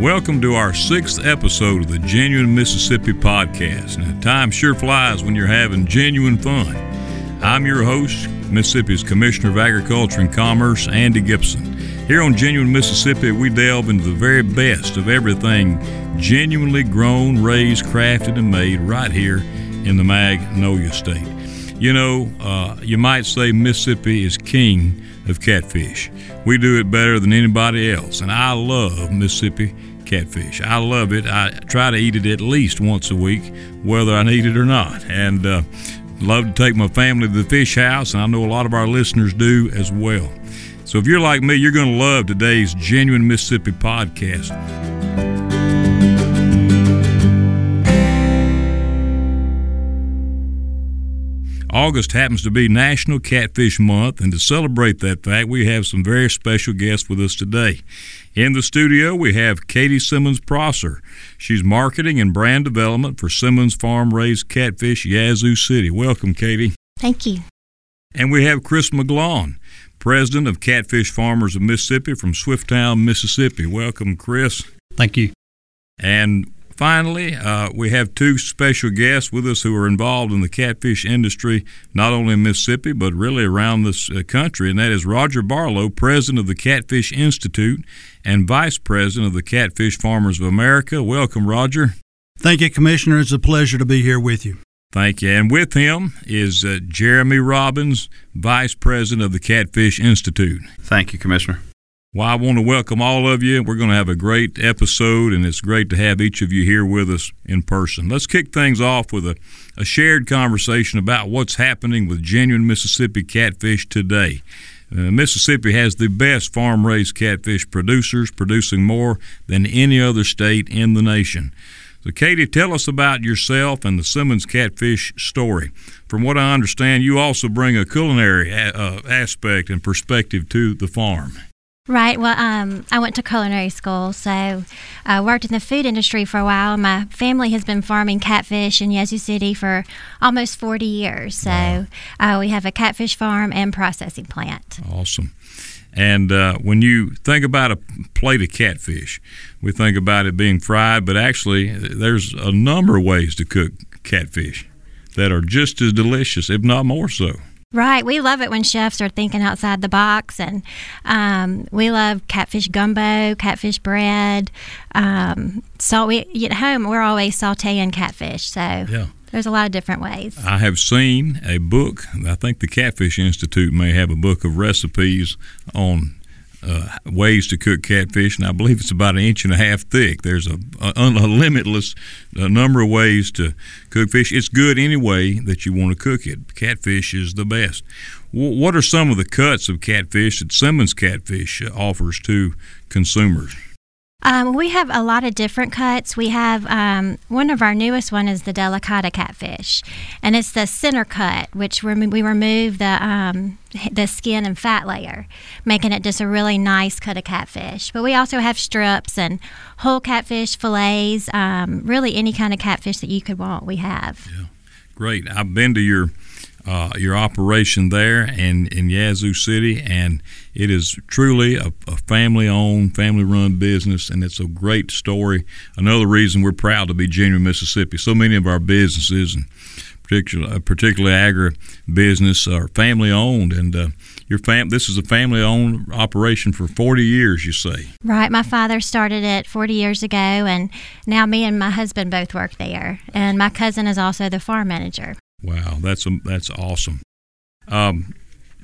Welcome to our sixth episode of the Genuine Mississippi Podcast. Now, time sure flies when you're having genuine fun. I'm your host, Mississippi's Commissioner of Agriculture and Commerce, Andy Gipson. Here on Genuine Mississippi, we delve into the very best of everything genuinely grown, raised, crafted, and made right here in the Magnolia State. You know, uh, you might say Mississippi is king of catfish. We do it better than anybody else, and I love Mississippi catfish. I love it. I try to eat it at least once a week, whether I need it or not. And uh, love to take my family to the fish house, and I know a lot of our listeners do as well. So if you're like me, you're going to love today's Genuine Mississippi podcast. August happens to be National Catfish Month, and to celebrate that fact, we have some very special guests with us today. In the studio, we have Katy Simmons Prosser. She's marketing and brand development for Simmons Farm Raised Catfish, Yazoo City. Welcome, Katy. Thank you. And we have Chris McGlawn, president of Catfish Farmers of Mississippi from Swiftown, Mississippi. Welcome, Chris. Thank you. And Finally, uh, we have two special guests with us who are involved in the catfish industry, not only in Mississippi, but really around this uh, country, and that is Roger Barlow, president of the Catfish Institute and vice president of the Catfish Farmers of America. Welcome, Roger. Thank you, Commissioner. It's a pleasure to be here with you. Thank you. And with him is uh, Jeremy Robbins, vice president of the Catfish Institute. Thank you, Commissioner. Well, I want to welcome all of you. We're going to have a great episode, and it's great to have each of you here with us in person. Let's kick things off with a, a shared conversation about what's happening with genuine Mississippi catfish today. Uh, Mississippi has the best farm raised catfish producers, producing more than any other state in the nation. So, Katy, tell us about yourself and the Simmons Catfish story. From what I understand, you also bring a culinary a- uh, aspect and perspective to the farm. Right. Well, um, I went to culinary school, so I worked in the food industry for a while. My family has been farming catfish in Yazoo City for almost 40 years. So wow. uh, we have a catfish farm and processing plant. Awesome. And uh, when you think about a plate of catfish, we think about it being fried, but actually, there's a number of ways to cook catfish that are just as delicious, if not more so. Right. We love it when chefs are thinking outside the box. And um, we love catfish gumbo, catfish bread. Um, so we, at home, we're always sauteing catfish. So yeah. there's a lot of different ways. I have seen a book. I think the Catfish Institute may have a book of recipes on uh, ways to cook catfish, and I believe it's about an inch and a half thick. There's a, a, a limitless a number of ways to cook fish. It's good any way that you want to cook it. Catfish is the best. W- what are some of the cuts of catfish that Simmons Catfish offers to consumers? Um, we have a lot of different cuts. We have um, one of our newest one is the delicata catfish, and it's the center cut, which we remove the um, the skin and fat layer, making it just a really nice cut of catfish. But we also have strips and whole catfish fillets. Um, really, any kind of catfish that you could want, we have. Yeah, great. I've been to your uh, your operation there in, in Yazoo City, and it is truly a, a family owned, family run business, and it's a great story. Another reason we're proud to be Genuine Mississippi. So many of our businesses, and particularly, uh, particularly agribusiness, are family owned, and uh, your fam- this is a family owned operation for 40 years, you say. Right. My father started it 40 years ago, and now me and my husband both work there. And my cousin is also the farm manager. Wow, that's a, that's awesome. Um,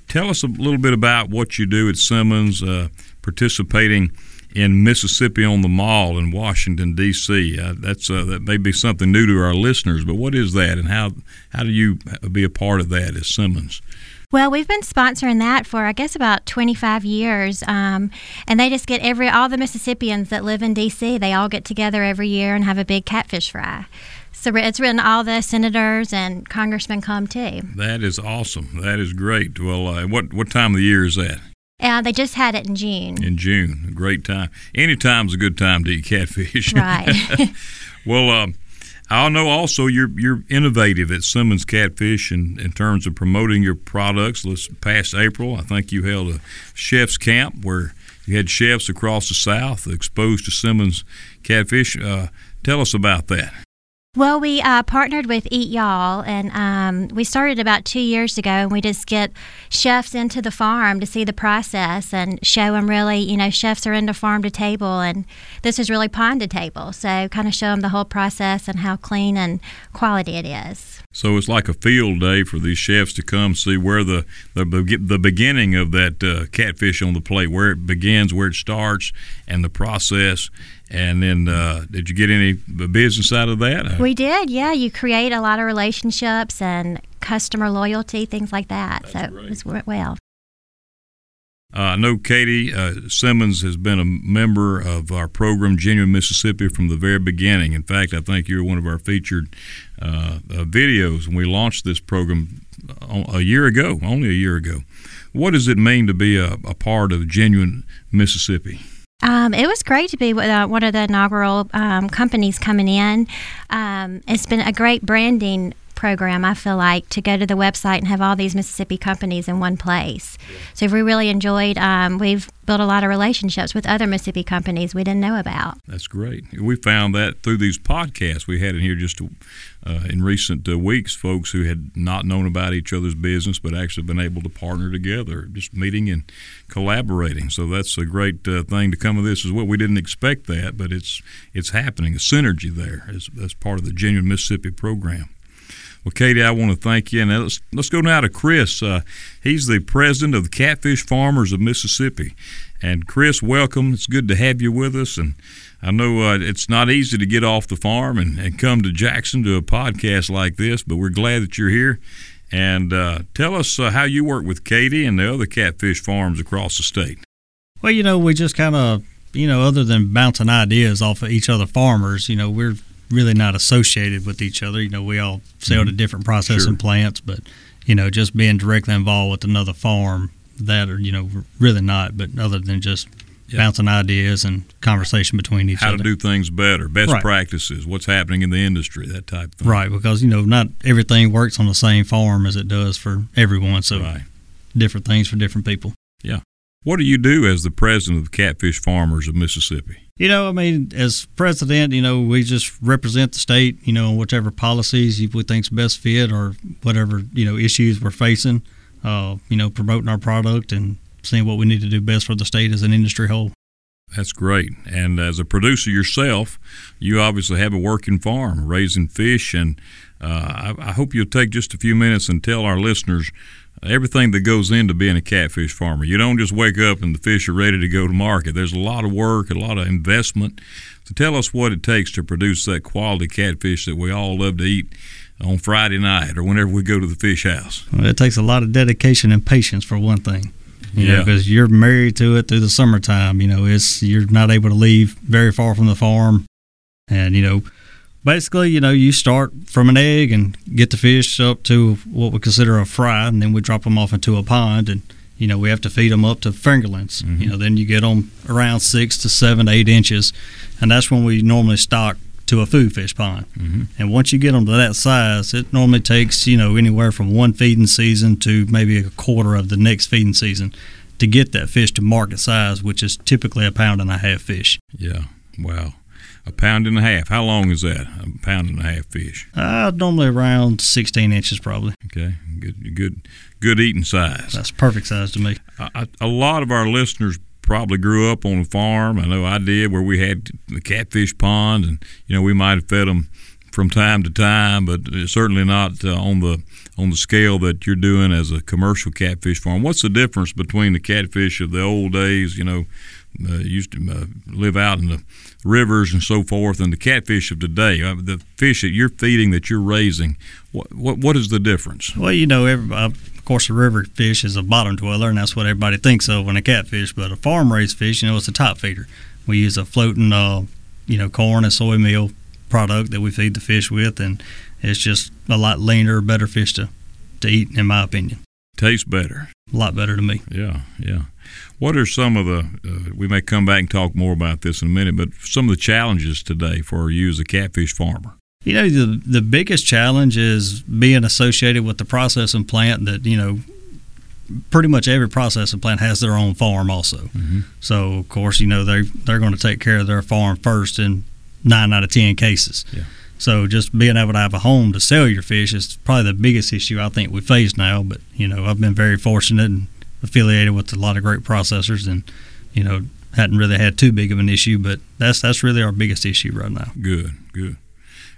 tell us a little bit about what you do at Simmons, uh, participating in Mississippi on the Mall in Washington D.C. Uh, that's uh, that may be something new to our listeners, but what is that, and how how do you be a part of that as Simmons? Well, we've been sponsoring that for I guess about 25 years, um, and they just get every all the Mississippians that live in D.C. They all get together every year and have a big catfish fry. So it's written all the senators and congressmen come too. That is awesome. That is great. Well, uh, what what time of the year is that? Yeah, uh, they just had it in June. In June, a great time. Any time's a good time to eat catfish. Right. well, uh, I know also you're you're innovative at Simmons Catfish in, in terms of promoting your products. This past April, I think you held a chef's camp where you had chefs across the South exposed to Simmons catfish. Uh, tell us about that. Well, we uh, partnered with Eat Y'all, and um, we started about two years ago. And we just get chefs into the farm to see the process and show them really, you know, chefs are into farm to table, and this is really pond to table. So, kind of show them the whole process and how clean and quality it is. So it's like a field day for these chefs to come see where the the, the beginning of that uh, catfish on the plate, where it begins, where it starts, and the process. And then, uh, did you get any business out of that? We did, yeah. You create a lot of relationships and customer loyalty, things like that. That's so great. it was well. Uh, I know Katy uh, Simmons has been a member of our program, Genuine Mississippi, from the very beginning. In fact, I think you were one of our featured uh, videos when we launched this program a year ago, only a year ago. What does it mean to be a, a part of Genuine Mississippi? Um, it was great to be with uh, one of the inaugural um, companies coming in. Um, it's been a great branding program, I feel like, to go to the website and have all these Mississippi companies in one place. Yeah. So we really enjoyed, um, we've built a lot of relationships with other Mississippi companies we didn't know about. That's great. We found that through these podcasts we had in here just uh, in recent uh, weeks, folks who had not known about each other's business but actually been able to partner together, just meeting and collaborating. So that's a great uh, thing to come of this as well. We didn't expect that, but it's it's happening. A synergy there as, as part of the Genuine Mississippi program. Well, Katy, I want to thank you. And let's, let's go now to Chris. Uh, he's the president of the Catfish Farmers of Mississippi. And Chris, welcome. It's good to have you with us. And I know uh, it's not easy to get off the farm and, and come to Jackson to a podcast like this, but we're glad that you're here. And uh, tell us uh, how you work with Katy and the other catfish farms across the state. Well, you know, we just kind of, you know, other than bouncing ideas off of each other farmers, you know, we're really not associated with each other. You know, we all sell mm-hmm. to different processing sure. plants, but you know, just being directly involved with another farm, that or you know, really not. But other than just bouncing ideas and conversation between each how other, how to do things better, best right. practices, what's happening in the industry, that type of thing. Right, because you know, not everything works on the same farm as it does for everyone. So, right. different things for different people. Yeah. What do you do as the president of the Catfish Farmers of Mississippi? You know, I mean, as president, you know, we just represent the state, you know, whatever policies we think's best fit or whatever, you know, issues we're facing, uh, you know, promoting our product and seeing what we need to do best for the state as an industry whole. That's great. And as a producer yourself, you obviously have a working farm raising fish. And uh, I, I hope you'll take just a few minutes and tell our listeners everything that goes into being a catfish farmer. You don't just wake up and the fish are ready to go to market. There's a lot of work, a lot of investment. So tell us what it takes to produce that quality catfish that we all love to eat on Friday night or whenever we go to the fish house. Well, it takes a lot of dedication and patience for one thing. You yeah. because you're married to it through the summertime. You know, it's you're not able to leave very far from the farm, and you know basically, you know, you start from an egg and get the fish up to what we consider a fry, and then we drop them off into a pond, and you know we have to feed them up to fingerlings. Mm-hmm. You know, then you get them around six to seven, eight inches, and that's when we normally stock to a food fish pond. Mm-hmm. And once you get them to that size, it normally takes you know anywhere from one feeding season to maybe a quarter of the next feeding season to get that fish to market size, which is typically a pound and a half fish. Yeah. Wow a pound and a half. How long is that? A pound and a half fish? Uh, normally around 16 inches, probably. Okay, good, good, good eating size. That's perfect size to me. A, a lot of our listeners probably grew up on a farm. I know I did, where we had the catfish pond, and you know we might have fed them from time to time, but certainly not uh, on the on the scale that you're doing as a commercial catfish farm. What's the difference between the catfish of the old days? You know, uh, used to uh, live out in the rivers and so forth, and the catfish of today, uh, the fish that you're feeding, that you're raising, what what, what is the difference? Well, you know, every, uh, of course, a river fish is a bottom dweller, and that's what everybody thinks of when a catfish. But a farm raised fish, you know, it's a top feeder. We use a floating, uh, you know, corn and soy meal product that we feed the fish with, and it's just a lot leaner, better fish to to eat, in my opinion. Tastes better. A lot better to me. Yeah, yeah. What are some of the, uh, we may come back and talk more about this in a minute, but some of the challenges today for you as a catfish farmer? You know, the, the biggest challenge is being associated with the processing plant that, you know, pretty much every processing plant has their own farm also. Mm-hmm. So of course, you know they they're going to take care of their farm first in nine out of ten cases. Yeah. So just being able to have a home to sell your fish is probably the biggest issue I think we face now. But you know, I've been very fortunate and affiliated with a lot of great processors, and you know, hadn't really had too big of an issue. But that's that's really our biggest issue right now. Good, good.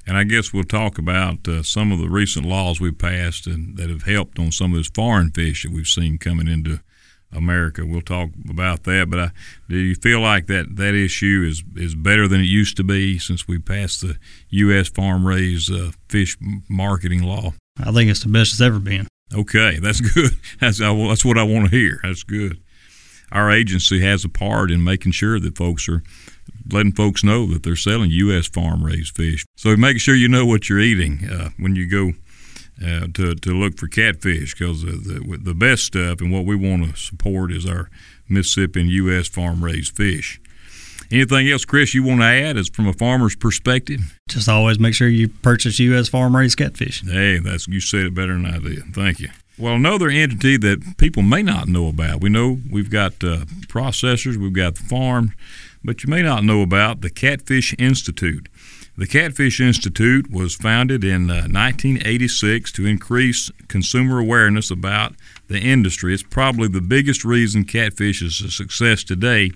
And I guess we'll talk about uh, some of the recent laws we've passed and that have helped on some of this foreign fish that we've seen coming into America. We'll talk about that. But I, do you feel like that, that issue is, is better than it used to be since we passed the U.S. farm raised uh, fish marketing law? I think it's the best it's ever been. Okay, that's good. That's, that's what I want to hear. That's good. Our agency has a part in making sure that folks are letting folks know that they're selling U.S. farm raised fish. So make sure you know what you're eating uh, when you go uh, to, to look for catfish because the, the best stuff and what we want to support is our Mississippi and U.S. farm raised fish. Anything else, Chris, you want to add as from a farmer's perspective? Just always make sure you purchase U.S. farm raised catfish. Hey, that's you said it better than I did. Thank you. Well, another entity that people may not know about. We know we've got uh, processors, we've got the farm, but you may not know about the Catfish Institute. The Catfish Institute was founded in uh, 1986 to increase consumer awareness about the industry. It's probably the biggest reason catfish is a success today.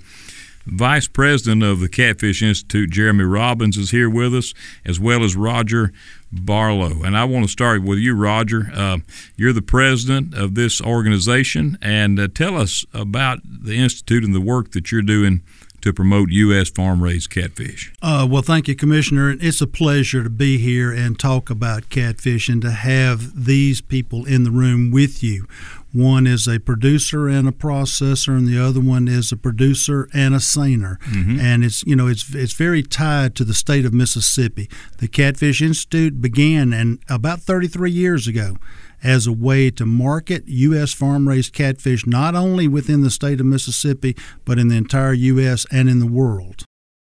Vice President of the Catfish Institute, Jeremy Robbins, is here with us, as well as Roger Barlow. And I want to start with you, Roger. Uh, you're the president of this organization, and uh, tell us about the Institute and the work that you're doing to promote U.S. farm raised catfish. Uh, well, thank you, Commissioner. It's a pleasure to be here and talk about catfish and to have these people in the room with you. One is a producer and a processor, and the other one is a producer and a seiner. Mm-hmm. And it's you know it's it's very tied to the state of Mississippi. The Catfish Institute began and about 33 years ago as a way to market U.S. farm raised catfish not only within the state of Mississippi, but in the entire U.S. and in the world.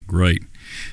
Great.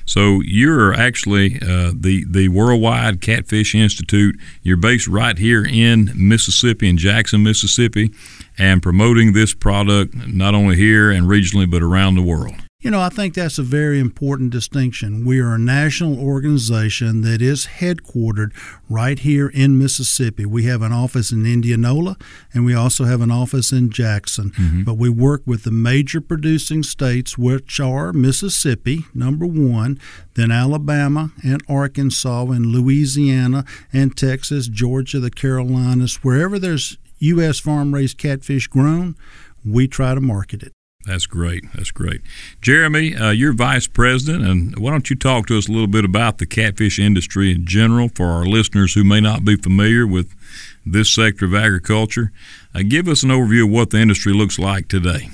So you're actually uh, the the Worldwide Catfish Institute. You're based right here in Mississippi, in Jackson, Mississippi, and promoting this product not only here and regionally, but around the world. You know, I think that's a very important distinction. We are a national organization that is headquartered right here in Mississippi. We have an office in Indianola and we also have an office in Jackson. Mm-hmm. But we work with the major producing states, which are Mississippi, number one, then Alabama and Arkansas and Louisiana and Texas, Georgia, the Carolinas. Wherever there's U.S. farm raised catfish grown, we try to market it. That's great. That's great. Jeremy, uh, you're vice president, and why don't you talk to us a little bit about the catfish industry in general for our listeners who may not be familiar with this sector of agriculture? Uh, give us an overview of what the industry looks like today.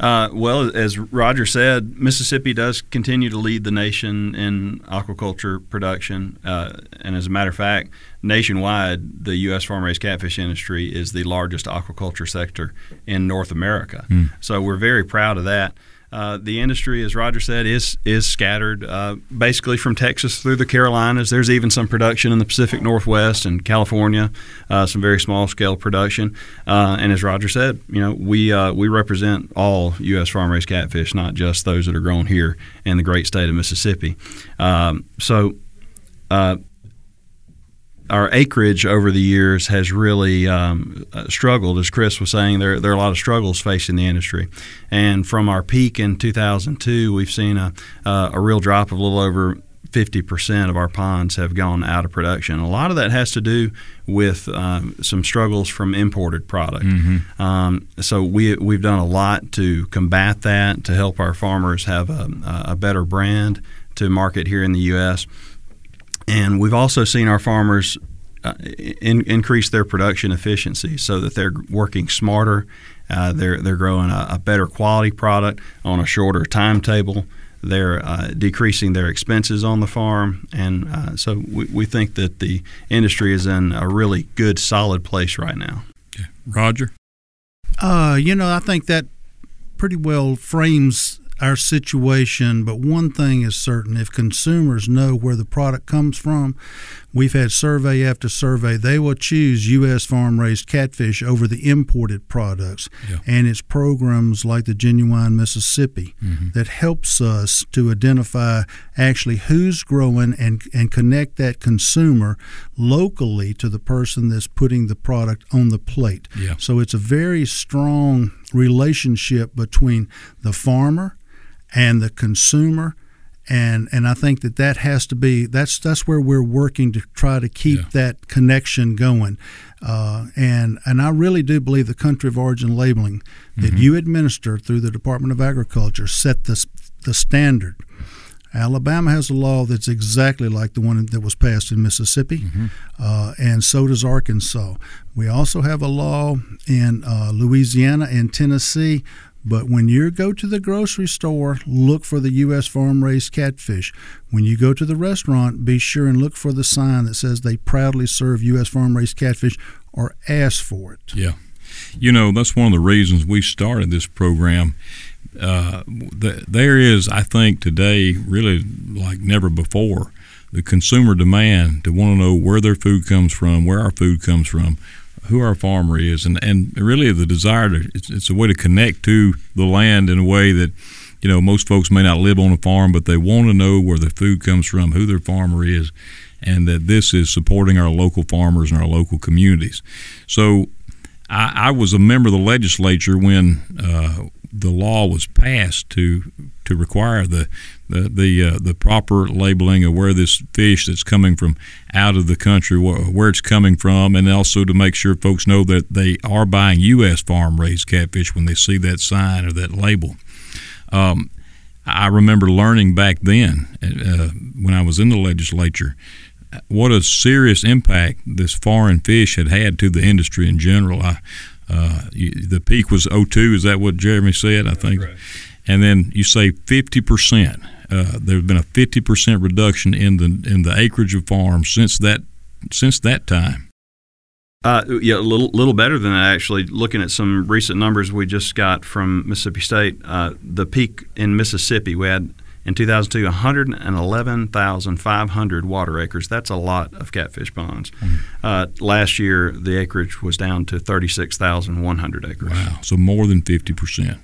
Uh, well, as Roger said, Mississippi does continue to lead the nation in aquaculture production. Uh, and as a matter of fact, nationwide, the U.S. farm raised catfish industry is the largest aquaculture sector in North America. Mm. So we're very proud of that. Uh, the industry, as Roger said, is is scattered uh, basically from Texas through the Carolinas. There's even some production in the Pacific Northwest and California, uh, some very small scale production. Uh, and as Roger said, you know we uh, we represent all U.S. farm raised catfish, not just those that are grown here in the great state of Mississippi. Um, so our acreage over the years has really um, uh, struggled. As Chris was saying, there, there are a lot of struggles facing the industry. And from our peak in 2002, we've seen a, uh, a real drop of a little over 50% of our ponds have gone out of production. A lot of that has to do with um, some struggles from imported product. Mm-hmm. Um, so we, we've done a lot to combat that, to help our farmers have a, a better brand to market here in the U.S. And we've also seen our farmers uh, in, increase their production efficiency so that they're working smarter. Uh, they're they're growing a, a, better quality product on a shorter timetable. They're uh, decreasing their expenses on the farm, and uh, so we, we think that the industry is in a really good, solid place right now. Roger, uh, you know, I think that pretty well frames our situation, but one thing is certain: if consumers know where the product comes from, we've had survey after survey. They will choose U.S. farm-raised catfish over the imported products, yeah. and it's programs like the Genuine Mississippi mm-hmm. that helps us to identify actually who's growing and and connect that consumer locally to the person that's putting the product on the plate. Yeah. So it's a very strong relationship between the farmer and the consumer and and I think that that has to be that's that's where we're working to try to keep yeah. that connection going, uh, and and I really do believe the country of origin labeling that mm-hmm. you administer through the Department of Agriculture set the the standard. Alabama has a law that's exactly like the one that was passed in Mississippi, mm-hmm. uh, and so does Arkansas. We also have a law in uh, Louisiana and Tennessee but when you go to the grocery store, look for the U.S. farm raised catfish. When you go to the restaurant, be sure and look for the sign that says they proudly serve U.S. farm raised catfish or ask for it. Yeah. You know, that's one of the reasons we started this program. Uh, the, there is, I think, today, really like never before, the consumer demand to want to know where their food comes from, where our food comes from, who our farmer is, and, and really the desire to it's, it's a way to connect to the land in a way that you know most folks may not live on a farm, but they want to know where the food comes from, who their farmer is, and that this is supporting our local farmers and our local communities. So I, I was a member of the legislature when uh, the law was passed to to require the the the, uh, the proper labeling of where this fish that's coming from out of the country wh- where it's coming from, and also to make sure folks know that they are buying U.S. farm raised catfish when they see that sign or that label. Um, I remember learning back then uh, when I was in the legislature what a serious impact this foreign fish had had to the industry in general. I, uh, you, the peak was 02. Is that what Jeremy said? I think. Right. And then you say 50 percent. Uh, there's been a 50 percent reduction in the in the acreage of farms since that since that time. Uh, yeah, a little little better than that actually. Looking at some recent numbers we just got from Mississippi State, uh, the peak in Mississippi we had in 2002, 111,500 water acres. That's a lot of catfish ponds. Mm-hmm. Uh, last year, the acreage was down to 36,100 acres. Wow, so more than 50%.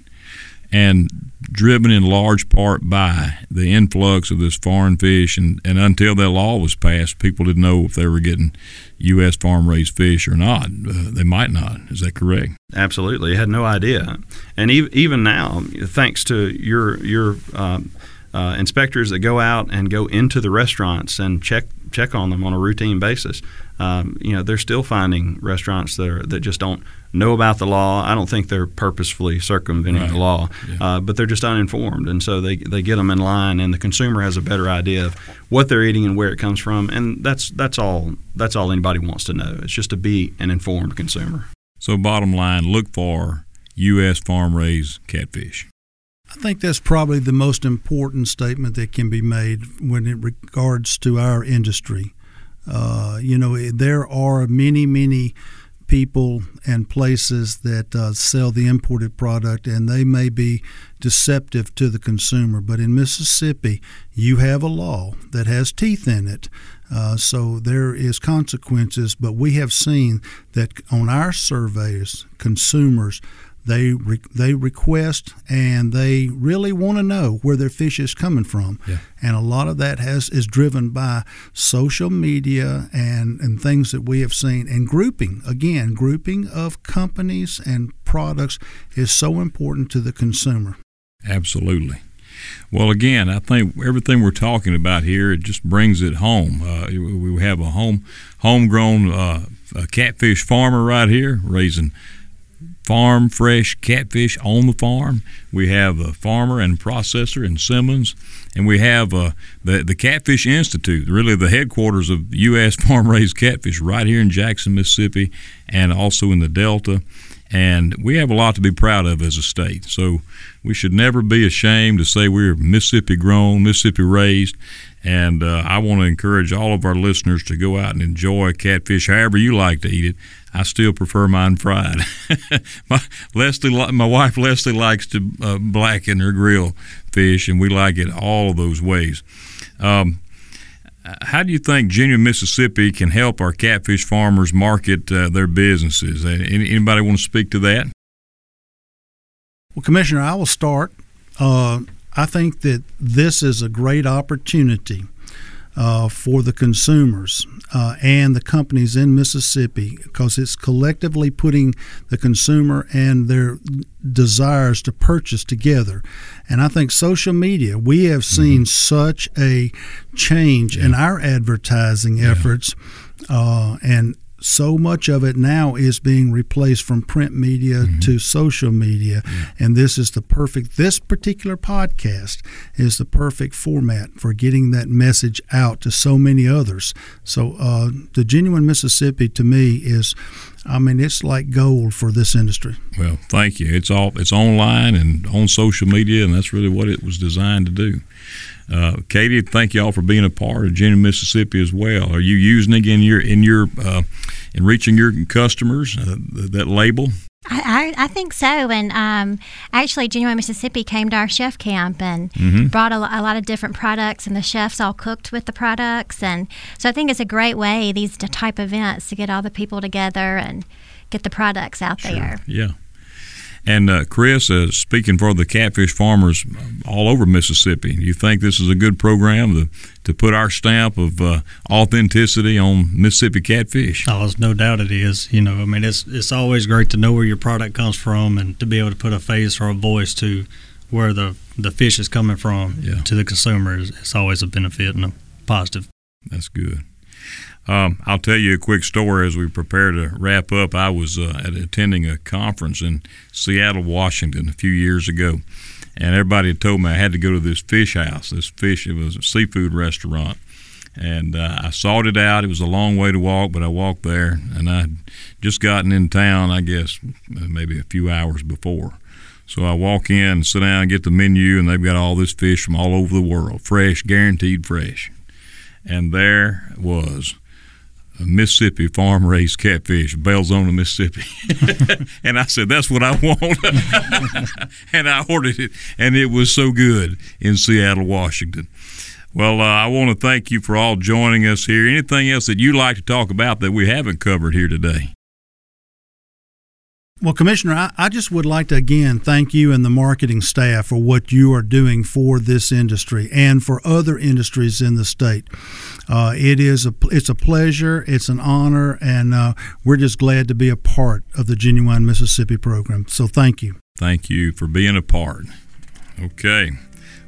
And driven in large part by the influx of this foreign fish. And, and until that law was passed, people didn't know if they were getting U.S. farm raised fish or not. Uh, they might not. Is that correct? Absolutely. I had no idea. And even now, thanks to your, your, um, uh, inspectors that go out and go into the restaurants and check check on them on a routine basis. Um, you know, they're still finding restaurants that are, that just don't know about the law. I don't think they're purposefully circumventing right. the law, yeah. uh, but they're just uninformed, and so they they get them in line, and the consumer has a better idea of what they're eating and where it comes from, and that's that's all that's all anybody wants to know. It's just to be an informed consumer. So, bottom line, look for U.S. farm raised catfish. I think that's probably the most important statement that can be made when it regards to our industry. Uh, you know, there are many, many people and places that uh, sell the imported product, and they may be deceptive to the consumer. But in Mississippi, you have a law that has teeth in it. Uh, so there is consequences, but we have seen that on our surveys, consumers they re- they request and they really want to know where their fish is coming from, yeah. and a lot of that has is driven by social media and and things that we have seen and grouping again grouping of companies and products is so important to the consumer. Absolutely. Well, again, I think everything we're talking about here it just brings it home. Uh, we have a home homegrown uh, catfish farmer right here raising farm fresh catfish on the farm. We have a farmer and processor in Simmons, and we have uh, the the Catfish Institute, really the headquarters of U.S. farm raised catfish, right here in Jackson, Mississippi, and also in the Delta. And we have a lot to be proud of as a state. So we should never be ashamed to say we're Mississippi grown, Mississippi raised. And uh, I want to encourage all of our listeners to go out and enjoy catfish however you like to eat it. I still prefer mine fried. my, Leslie, my wife Leslie likes to uh, blacken her grill fish, and we like it all of those ways. Um, how do you think Genuine Mississippi can help our catfish farmers market uh, their businesses? Anybody want to speak to that? Well, Commissioner, I will start. Uh, I think that this is a great opportunity uh, for the consumers uh, and the companies in Mississippi because it's collectively putting the consumer and their desires to purchase together. And I think social media, we have seen mm-hmm. such a change yeah. in our advertising efforts. Yeah. Uh, and so much of it now is being replaced from print media mm-hmm. to social media mm-hmm. and this is the perfect this particular podcast is the perfect format for getting that message out to so many others so uh, the genuine mississippi to me is I mean, it's like gold for this industry. Well, thank you. It's all it's online and on social media, and that's really what it was designed to do. Uh, Katy, thank you all for being a part of Genuine Mississippi as well. Are you using it in your in your uh, in reaching your customers uh, that label? I, I, think so. And um, actually, Genuine Mississippi came to our chef camp and mm-hmm. brought a, a, lot of different products, and the chefs all cooked with the products. And so I think it's a great way, these type events, to get all the people together and get the products out sure. there. Yeah. And uh, Chris, uh, speaking for the catfish farmers all over Mississippi, you think this is a good program to, to put our stamp of uh, authenticity on Mississippi catfish? Oh, there's no doubt it is. You know, I mean, it's it's always great to know where your product comes from and to be able to put a face or a voice to where the the fish is coming from yeah. to the consumer. It's always a benefit and a positive. That's good. Um, I'll tell you a quick story as we prepare to wrap up. I was uh, attending a conference in Seattle, Washington, a few years ago, and everybody had told me I had to go to this fish house. This fish, it was a seafood restaurant, and uh, I sought it out. It was a long way to walk, but I walked there, and I'd just gotten in town, I guess, maybe a few hours before. So I walk in, sit down, get the menu, and they've got all this fish from all over the world, fresh, guaranteed fresh. And there was a Mississippi farm raised catfish, Belzoni, Mississippi. and I said, That's what I want. and I ordered it, and it was so good in Seattle, Washington. Well, uh, I want to thank you for all joining us here. Anything else that you'd like to talk about that we haven't covered here today? Well, Commissioner, I, I, just would like to again thank you and the marketing staff for what you are doing for this industry and for other industries in the state. Uh, it is a it's a pleasure, it's an honor, and uh, we're just glad to be a part of the Genuine Mississippi program. So, thank you. Thank you for being a part. Okay.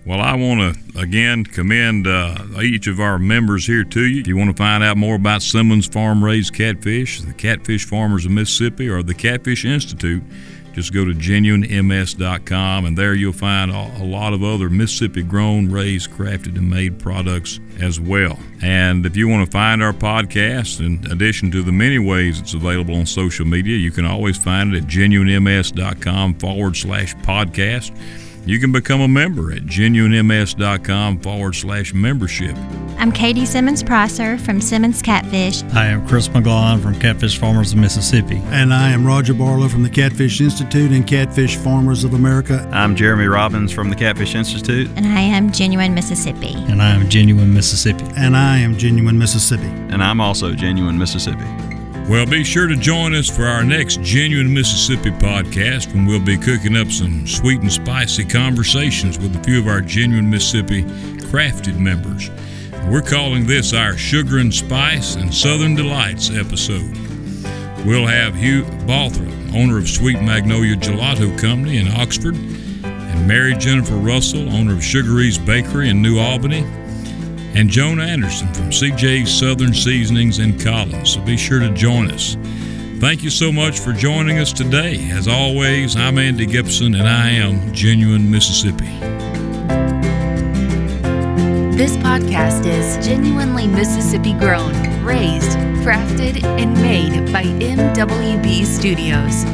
Well, I want to again commend uh, each of our members here to you. If you want to find out more about Simmons Farm Raised Catfish, the Catfish Farmers of Mississippi, or the Catfish Institute, just go to genuinems.com and there you'll find a lot of other Mississippi grown, raised, crafted, and made products as well. And if you want to find our podcast, in addition to the many ways it's available on social media, you can always find it at genuinems.com forward slash podcast. You can become a member at genuinems.com forward slash membership. I'm Katy Simmons Prosser from Simmons Catfish. I am Chris McGlawn from Catfish Farmers of Mississippi. And I am Roger Barlow from the Catfish Institute and Catfish Farmers of America. I'm Jeremy Robbins from the Catfish Institute. And I am Genuine Mississippi. And I am Genuine Mississippi. And I am Genuine Mississippi. And I'm also Genuine Mississippi. Well, be sure to join us for our next Genuine Mississippi podcast when we'll be cooking up some sweet and spicy conversations with a few of our Genuine Mississippi crafted members. We're calling this our Sugar and Spice and Southern Delights episode. We'll have Hugh Balthrop, owner of Sweet Magnolia Gelato Company in Oxford, and Mary Jennifer Russell, owner of Sugar Bakery in New Albany and Joan Anderson from CJ's Southern Seasonings in Collins. So be sure to join us. Thank you so much for joining us today. As always, I'm Andy Gipson and I am Genuine Mississippi. This podcast is genuinely Mississippi grown, raised, crafted, and made by MWB Studios.